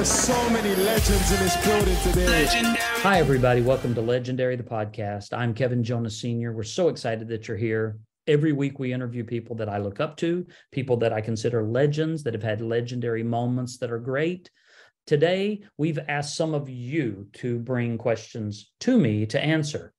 There's so many legends in this building today. Hi, everybody. Welcome to Legendary, the podcast. I'm Kevin Jonas Sr. We're so excited that you're here. Every week, we interview people that I look up to, people that I consider legends that have had legendary moments that are great. Today, we've asked some of you to bring questions to me to answer.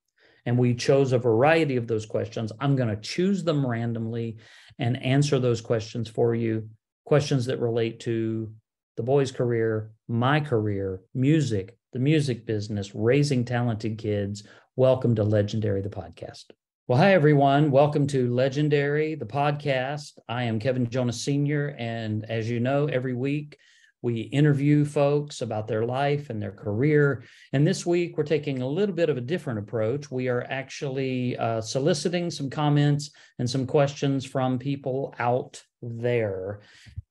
And we chose a variety of those questions. I'm going to choose them randomly and answer those questions for you. Questions that relate to the boy's career, my career, music, the music business, raising talented kids. Welcome to Legendary, the podcast. Well, hi, everyone. Welcome to Legendary, the podcast. I am Kevin Jonas Sr. And as you know, every week we interview folks about their life and their career. And this week we're taking a little bit of a different approach. We are actually uh, soliciting some comments and some questions from people out there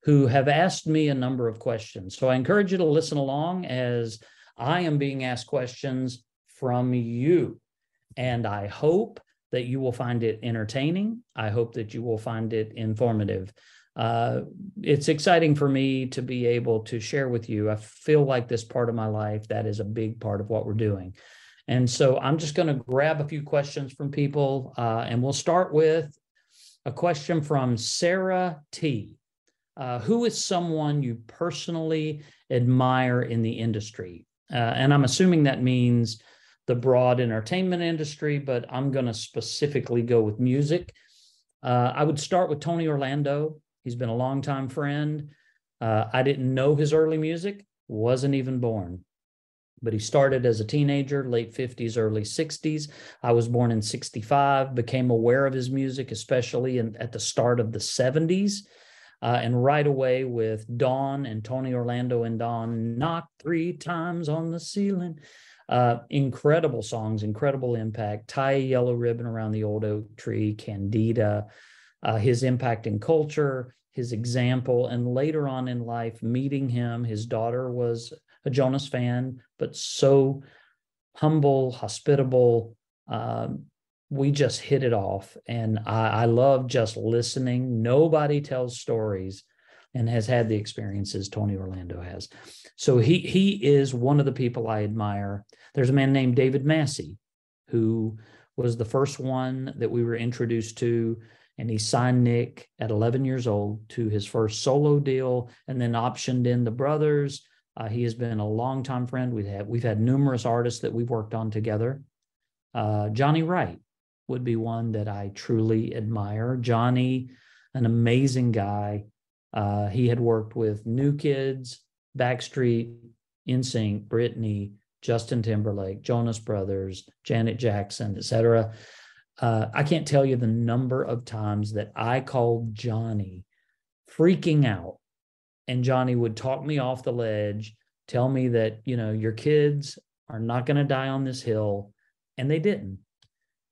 who have asked me a number of questions. So I encourage you to listen along as I am being asked questions from you. And I hope that you will find it entertaining. I hope that you will find it informative. Uh, it's exciting for me to be able to share with you. I feel like this part of my life, that is a big part of what we're doing. And so I'm just going to grab a few questions from people, uh, and we'll start with a question from Sarah T. Uh, who is someone you personally admire in the industry? Uh, and I'm assuming that means the broad entertainment industry, but I'm going to specifically go with music. Uh, I would start with Tony Orlando. He's been a longtime friend. Uh, I didn't know his early music, wasn't even born. But he started as a teenager, late 50s, early 60s. I was born in 65, became aware of his music, especially in, at the start of the 70s. Uh, and right away with Dawn and Tony Orlando and Dawn, knock three times on the ceiling. Uh, incredible songs, incredible impact. Tie a yellow ribbon around the old oak tree, Candida, uh, his impact in culture, his example, and later on in life, meeting him. His daughter was a Jonas fan, but so humble, hospitable. Um, we just hit it off. And I, I love just listening. Nobody tells stories and has had the experiences Tony Orlando has. So he he is one of the people I admire. There's a man named David Massey who was the first one that we were introduced to and he signed Nick at 11 years old to his first solo deal and then optioned in the brothers. Uh, he has been a longtime friend. We've had we've had numerous artists that we've worked on together. Uh, Johnny Wright would be one that I truly admire. Johnny, an amazing guy, uh, he had worked with New Kids, Backstreet, NSYNC, Britney, Justin Timberlake, Jonas Brothers, Janet Jackson, etc. Uh, I can't tell you the number of times that I called Johnny freaking out, and Johnny would talk me off the ledge, tell me that, you know, your kids are not going to die on this hill. And they didn't.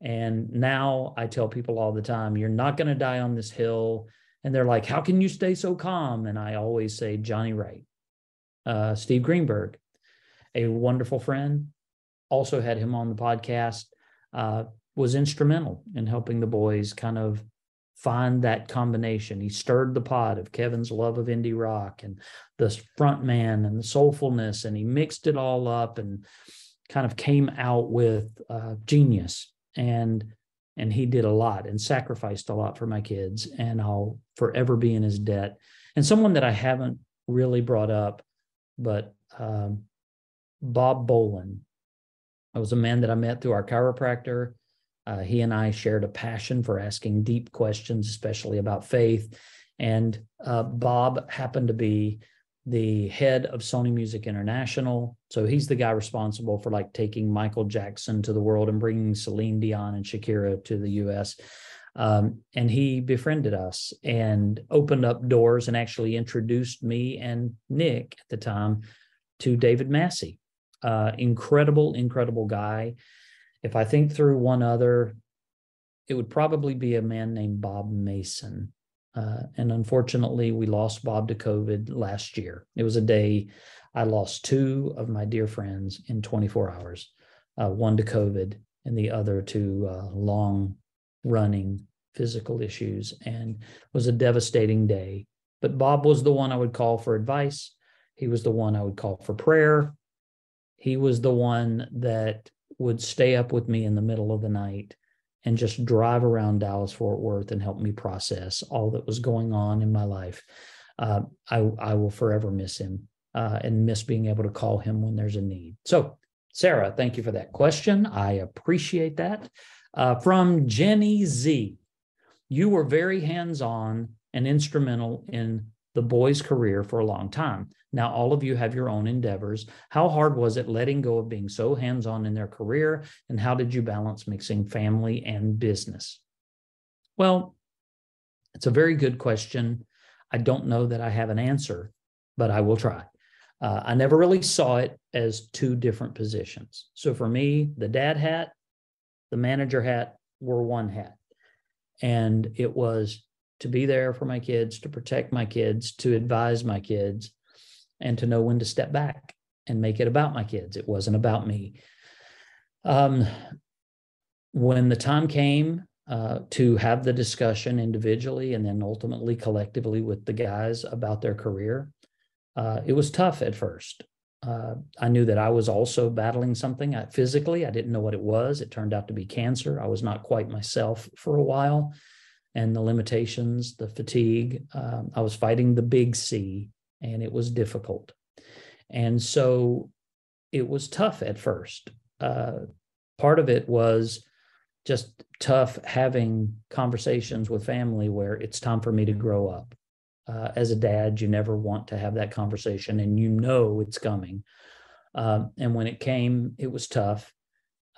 And now I tell people all the time, you're not going to die on this hill. And they're like, how can you stay so calm? And I always say, Johnny Wright, uh, Steve Greenberg, a wonderful friend, also had him on the podcast, uh, was instrumental in helping the boys kind of find that combination. He stirred the pot of Kevin's love of indie rock and the front man and the soulfulness, and he mixed it all up and kind of came out with uh, genius. And and he did a lot and sacrificed a lot for my kids and i'll forever be in his debt and someone that i haven't really brought up but um, bob Bowlin i was a man that i met through our chiropractor uh, he and i shared a passion for asking deep questions especially about faith and uh, bob happened to be the head of Sony Music International. So he's the guy responsible for like taking Michael Jackson to the world and bringing Celine Dion and Shakira to the US. Um, and he befriended us and opened up doors and actually introduced me and Nick at the time to David Massey. Uh, incredible, incredible guy. If I think through one other, it would probably be a man named Bob Mason. Uh, and unfortunately, we lost Bob to COVID last year. It was a day I lost two of my dear friends in 24 hours uh, one to COVID, and the other to uh, long running physical issues. And it was a devastating day. But Bob was the one I would call for advice. He was the one I would call for prayer. He was the one that would stay up with me in the middle of the night and just drive around Dallas Fort Worth and help me process all that was going on in my life. Uh, I, I will forever miss him uh, and miss being able to call him when there's a need. So, Sarah, thank you for that question. I appreciate that. Uh, from Jenny Z, you were very hands on and instrumental in the boys' career for a long time. Now, all of you have your own endeavors. How hard was it letting go of being so hands on in their career? And how did you balance mixing family and business? Well, it's a very good question. I don't know that I have an answer, but I will try. Uh, I never really saw it as two different positions. So for me, the dad hat, the manager hat were one hat. And it was to be there for my kids, to protect my kids, to advise my kids, and to know when to step back and make it about my kids. It wasn't about me. Um, when the time came uh, to have the discussion individually and then ultimately collectively with the guys about their career, uh, it was tough at first. Uh, I knew that I was also battling something I, physically. I didn't know what it was. It turned out to be cancer. I was not quite myself for a while. And the limitations, the fatigue, um, I was fighting the big C, and it was difficult. And so it was tough at first. Uh, part of it was just tough having conversations with family where it's time for me to grow up uh, as a dad, you never want to have that conversation and you know it's coming. Uh, and when it came, it was tough.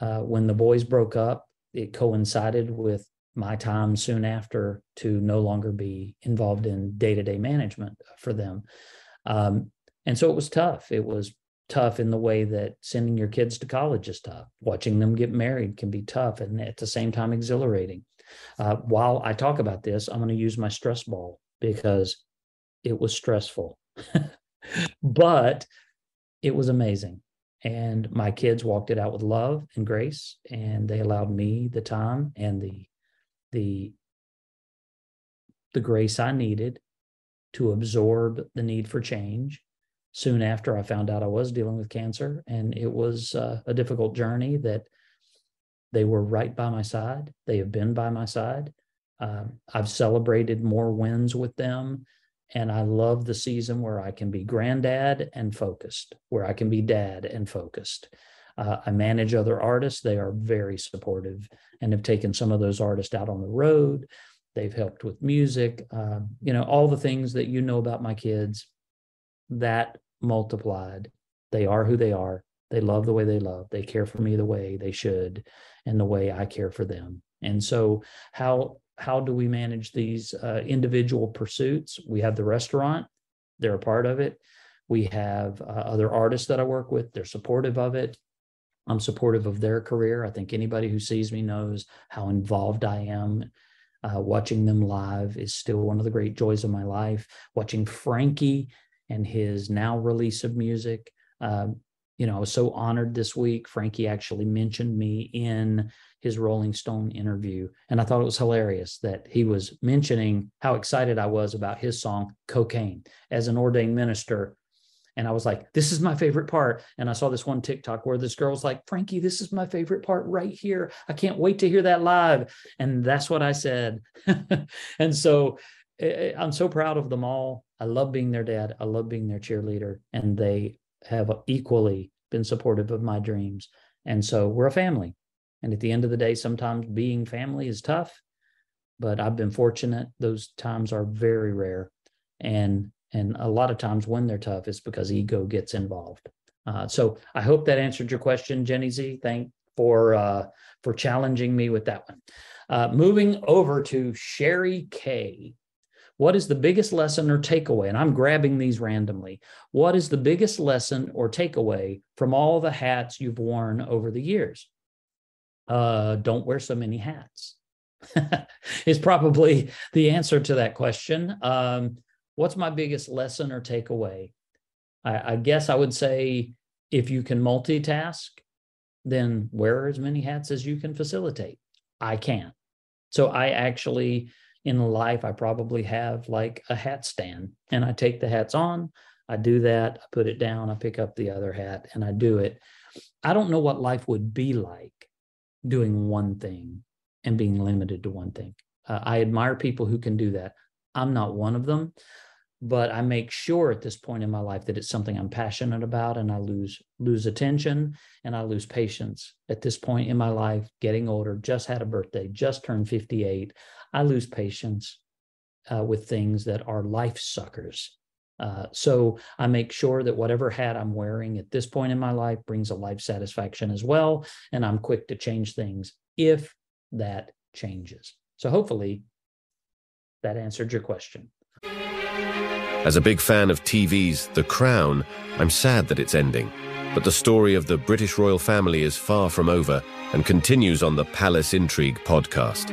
Uh, when the boys broke up, it coincided with my time soon after to no longer be involved in day to day management for them. Um, and so it was tough. It was tough in the way that sending your kids to college is tough. Watching them get married can be tough and at the same time exhilarating. Uh, while I talk about this, I'm going to use my stress ball because it was stressful, but it was amazing. And my kids walked it out with love and grace, and they allowed me the time and the the the grace I needed to absorb the need for change. Soon after I found out I was dealing with cancer, and it was uh, a difficult journey that they were right by my side. They have been by my side. Um, I've celebrated more wins with them. And I love the season where I can be granddad and focused, where I can be dad and focused. Uh, I manage other artists. They are very supportive and have taken some of those artists out on the road. They've helped with music, uh, you know, all the things that you know about my kids that multiplied. They are who they are. They love the way they love. They care for me the way they should and the way I care for them. And so, how how do we manage these uh, individual pursuits? We have the restaurant, they're a part of it. We have uh, other artists that I work with, they're supportive of it. I'm supportive of their career. I think anybody who sees me knows how involved I am. Uh, watching them live is still one of the great joys of my life. Watching Frankie and his now release of music. Uh, you know, I was so honored this week. Frankie actually mentioned me in his Rolling Stone interview. And I thought it was hilarious that he was mentioning how excited I was about his song, Cocaine, as an ordained minister. And I was like, this is my favorite part. And I saw this one TikTok where this girl was like, Frankie, this is my favorite part right here. I can't wait to hear that live. And that's what I said. and so eh, eh, I'm so proud of them all. I love being their dad. I love being their cheerleader. And they have equally been supportive of my dreams. And so we're a family. And at the end of the day, sometimes being family is tough, but I've been fortunate. Those times are very rare. And and a lot of times when they're tough, it's because ego gets involved. Uh, so I hope that answered your question, Jenny Z. Thank for uh, for challenging me with that one. Uh, moving over to Sherry K. What is the biggest lesson or takeaway? And I'm grabbing these randomly. What is the biggest lesson or takeaway from all the hats you've worn over the years? uh, don't wear so many hats is probably the answer to that question. Um, what's my biggest lesson or takeaway? I, I guess I would say if you can multitask, then wear as many hats as you can facilitate. I can't. So I actually, in life, I probably have like a hat stand and I take the hats on, I do that, I put it down, I pick up the other hat and I do it. I don't know what life would be like doing one thing and being limited to one thing. Uh, I admire people who can do that. I'm not one of them, but I make sure at this point in my life that it's something I'm passionate about and I lose lose attention and I lose patience. At this point in my life, getting older, just had a birthday, just turned 58, I lose patience uh, with things that are life suckers. Uh, so I make sure that whatever hat I'm wearing at this point in my life brings a life satisfaction as well. And I'm quick to change things if that changes. So hopefully that answered your question. As a big fan of TV's The Crown, I'm sad that it's ending. But the story of the British royal family is far from over and continues on the Palace Intrigue podcast.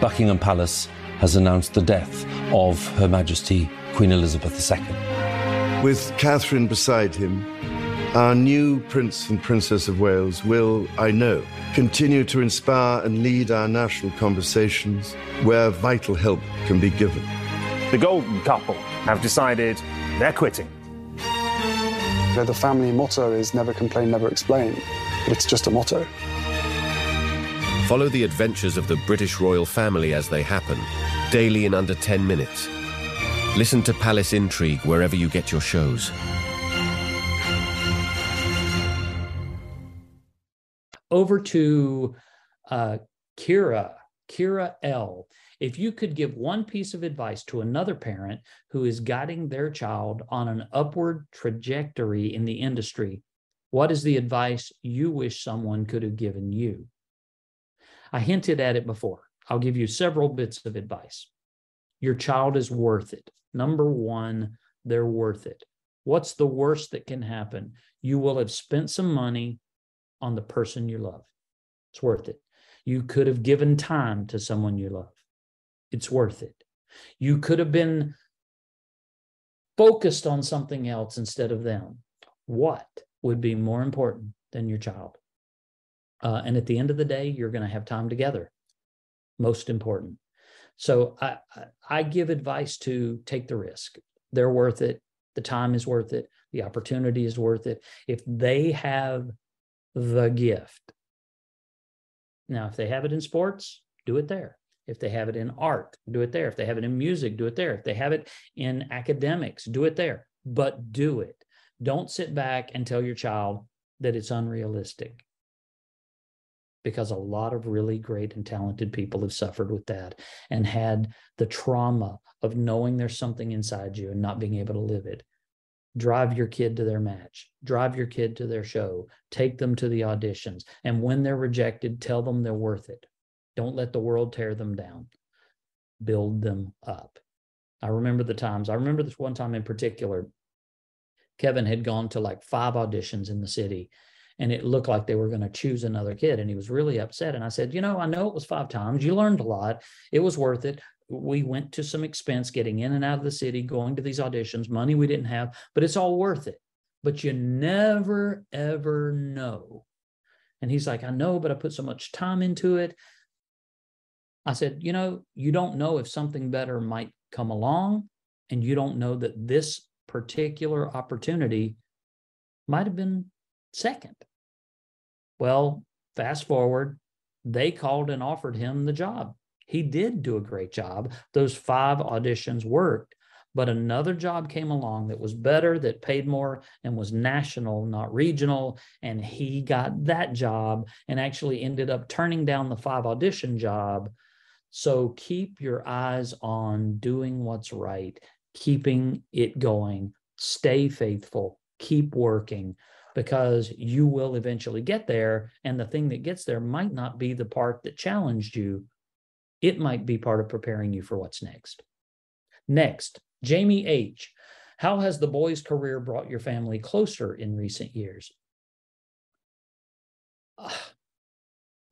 Buckingham Palace has announced the death of Her Majesty Queen Elizabeth II. With Catherine beside him, our new Prince and Princess of Wales will, I know, continue to inspire and lead our national conversations where vital help can be given. The Golden Couple have decided they're quitting. The family motto is never complain, never explain, but it's just a motto. Follow the adventures of the British royal family as they happen, daily in under 10 minutes. Listen to Palace Intrigue wherever you get your shows. Over to uh, Kira, Kira L. If you could give one piece of advice to another parent who is guiding their child on an upward trajectory in the industry, what is the advice you wish someone could have given you? I hinted at it before. I'll give you several bits of advice. Your child is worth it. Number one, they're worth it. What's the worst that can happen? You will have spent some money on the person you love. It's worth it. You could have given time to someone you love. It's worth it. You could have been focused on something else instead of them. What would be more important than your child? Uh, and at the end of the day, you're going to have time together. Most important. So I, I give advice to take the risk. They're worth it. The time is worth it. The opportunity is worth it. If they have the gift, now, if they have it in sports, do it there. If they have it in art, do it there. If they have it in music, do it there. If they have it in academics, do it there. But do it. Don't sit back and tell your child that it's unrealistic because a lot of really great and talented people have suffered with that and had the trauma of knowing there's something inside you and not being able to live it. Drive your kid to their match, drive your kid to their show, take them to the auditions. And when they're rejected, tell them they're worth it. Don't let the world tear them down, build them up. I remember the times, I remember this one time in particular. Kevin had gone to like five auditions in the city and it looked like they were going to choose another kid and he was really upset and i said you know i know it was five times you learned a lot it was worth it we went to some expense getting in and out of the city going to these auditions money we didn't have but it's all worth it but you never ever know and he's like i know but i put so much time into it i said you know you don't know if something better might come along and you don't know that this particular opportunity might have been second. Well, fast forward, they called and offered him the job. He did do a great job. Those five auditions worked, but another job came along that was better, that paid more, and was national, not regional. And he got that job and actually ended up turning down the five audition job. So keep your eyes on doing what's right, keeping it going, stay faithful, keep working because you will eventually get there. And the thing that gets there might not be the part that challenged you, it might be part of preparing you for what's next. Next, Jamie H. How has the boys' career brought your family closer in recent years?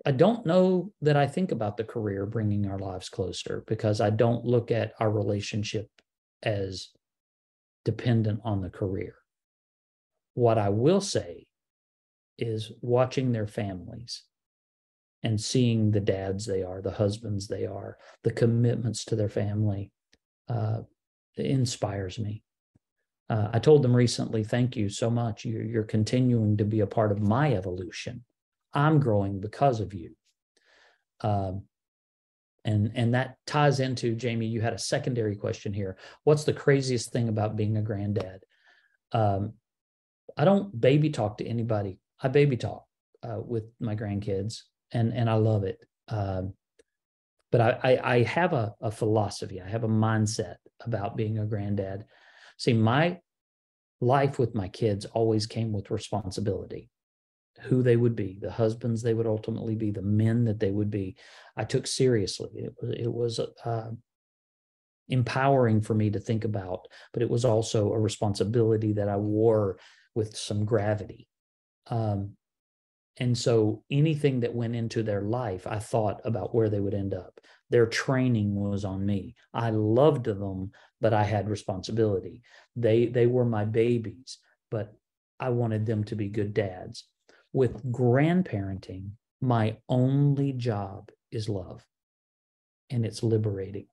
I don't know that I think about the career bringing our lives closer because I don't look at our relationship as dependent on the career. What I will say is watching their families and seeing the dads they are, the husbands they are, the commitments to their family uh, inspires me. Uh, I told them recently, thank you so much. You're, you're continuing to be a part of my evolution. I'm growing because of you. Um, and and that ties into Jamie. You had a secondary question here. What's the craziest thing about being a granddad? Um, I don't baby talk to anybody. I baby talk uh, with my grandkids, and and I love it. Um, but I, I, I have a, a philosophy. I have a mindset about being a granddad. See, my life with my kids always came with responsibility who they would be, the husbands they would ultimately be, the men that they would be. I took seriously. It was it was uh, empowering for me to think about, but it was also a responsibility that I wore with some gravity. Um, and so anything that went into their life, I thought about where they would end up. Their training was on me. I loved them, but I had responsibility. They they were my babies, but I wanted them to be good dads with grandparenting, my only job is love and it's liberating.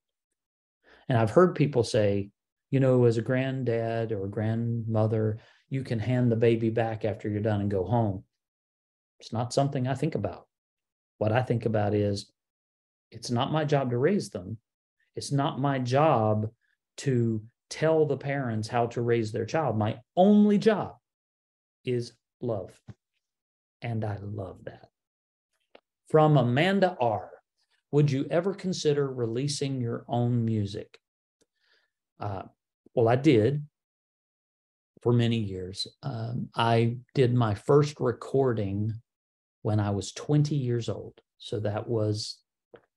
And I've heard people say, you know, as a granddad or a grandmother, you can hand the baby back after you're done and go home. It's not something I think about. What I think about is it's not my job to raise them. It's not my job to tell the parents how to raise their child. My only job is love. And I love that. From Amanda R. Would you ever consider releasing your own music? Uh, well, I did for many years. Um, I did my first recording when I was 20 years old. So that was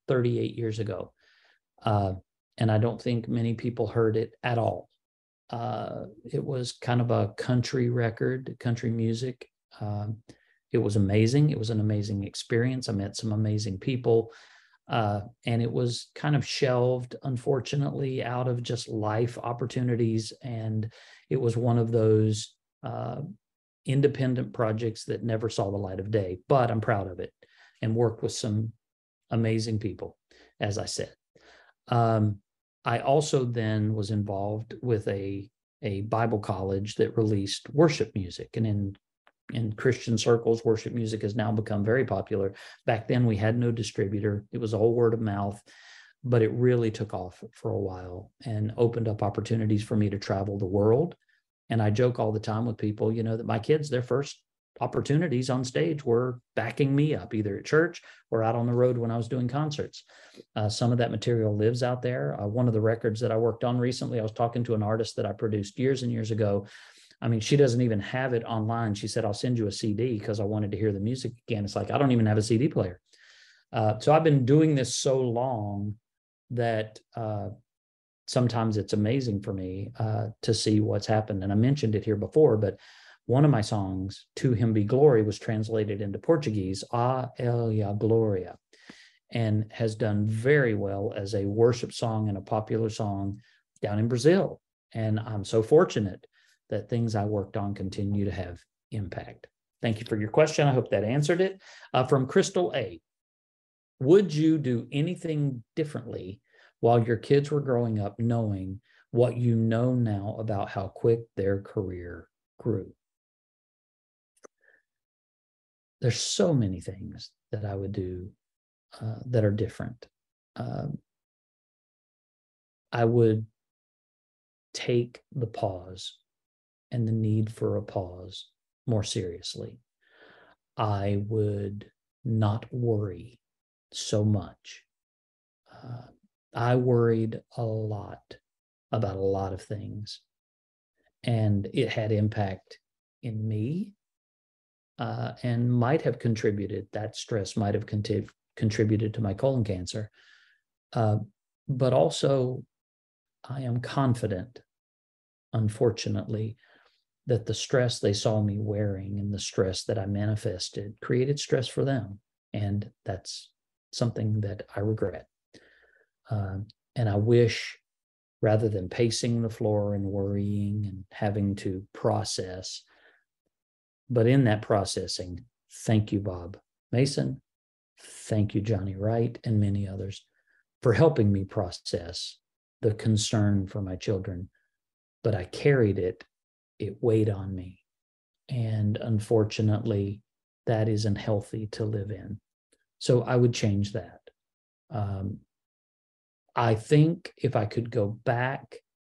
38 years ago. Uh, and I don't think many people heard it at all. Uh, it was kind of a country record, country music. Um, it was amazing. It was an amazing experience. I met some amazing people. Uh, and it was kind of shelved, unfortunately, out of just life opportunities. And it was one of those uh, independent projects that never saw the light of day. But I'm proud of it and worked with some amazing people, as I said. Um, I also then was involved with a a Bible college that released worship music, and in in Christian circles, worship music has now become very popular. Back then, we had no distributor, it was all word of mouth, but it really took off for a while and opened up opportunities for me to travel the world. And I joke all the time with people, you know, that my kids, their first opportunities on stage were backing me up either at church or out on the road when I was doing concerts. Uh, some of that material lives out there. Uh, one of the records that I worked on recently, I was talking to an artist that I produced years and years ago I mean, she doesn't even have it online. She said, I'll send you a CD because I wanted to hear the music again. It's like, I don't even have a CD player. Uh, so I've been doing this so long that uh, sometimes it's amazing for me uh, to see what's happened. And I mentioned it here before, but one of my songs, To Him Be Glory, was translated into Portuguese, A Ele a Glória, and has done very well as a worship song and a popular song down in Brazil. And I'm so fortunate that things I worked on continue to have impact. Thank you for your question. I hope that answered it. Uh, from Crystal A Would you do anything differently while your kids were growing up, knowing what you know now about how quick their career grew? There's so many things that I would do uh, that are different. Um, I would take the pause and the need for a pause more seriously. I would not worry so much. Uh, I worried a lot about a lot of things, and it had impact in me uh, and might have contributed, that stress might have conti- contributed to my colon cancer. Uh, but also, I am confident, unfortunately, that the stress they saw me wearing and the stress that I manifested created stress for them. And that's something that I regret. Um, and I wish rather than pacing the floor and worrying and having to process, but in that processing, thank you, Bob Mason. Thank you, Johnny Wright, and many others for helping me process the concern for my children but I carried it. It weighed on me. And unfortunately, that isn't healthy to live in. So I would change that. Um, I think if I could go back,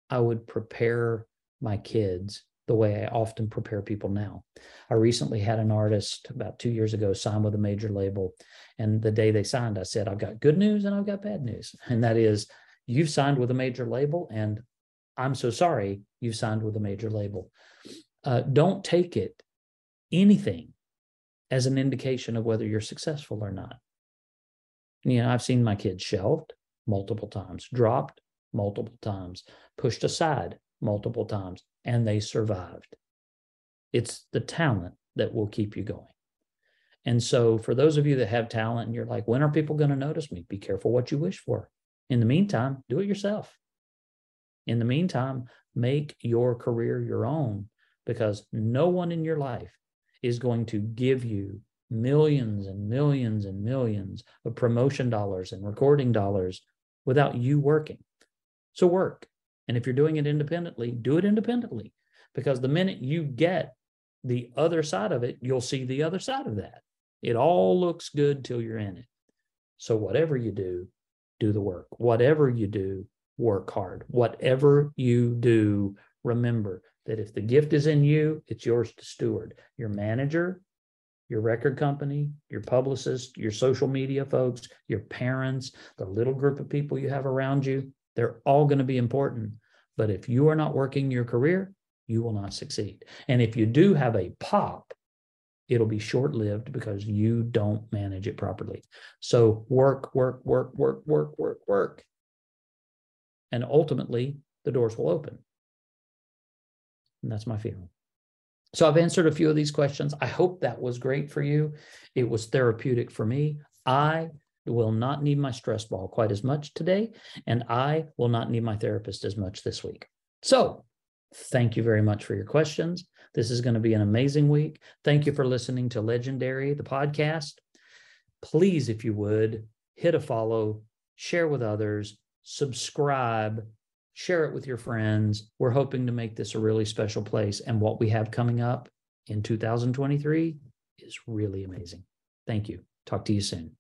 I would prepare my kids the way I often prepare people now. I recently had an artist about two years ago sign with a major label. And the day they signed, I said, I've got good news and I've got bad news. And that is, you've signed with a major label, and I'm so sorry you've signed with a major label. Uh, don't take it, anything, as an indication of whether you're successful or not. You know, I've seen my kids shelved multiple times, dropped multiple times, pushed aside multiple times, and they survived. It's the talent that will keep you going. And so, for those of you that have talent and you're like, when are people going to notice me? Be careful what you wish for. In the meantime, do it yourself. In the meantime, make your career your own because no one in your life is going to give you millions and millions and millions of promotion dollars and recording dollars without you working. So work. And if you're doing it independently, do it independently because the minute you get the other side of it, you'll see the other side of that. It all looks good till you're in it. So whatever you do, do the work. Whatever you do, work hard. Whatever you do, remember that if the gift is in you, it's yours to steward. Your manager, your record company, your publicist, your social media folks, your parents, the little group of people you have around you, they're all going to be important. But if you are not working your career, you will not succeed. And if you do have a pop, it'll be short lived because you don't manage it properly. So work, work, work, work, work, work, work. And ultimately, the doors will open. And that's my feeling. So I've answered a few of these questions. I hope that was great for you. It was therapeutic for me. I will not need my stress ball quite as much today, and I will not need my therapist as much this week. So thank you very much for your questions. This is going to be an amazing week. Thank you for listening to Legendary, the podcast. Please, if you would, hit a follow, share with others, subscribe, share it with your friends. We're hoping to make this a really special place. And what we have coming up in 2023 is really amazing. Thank you. Talk to you soon.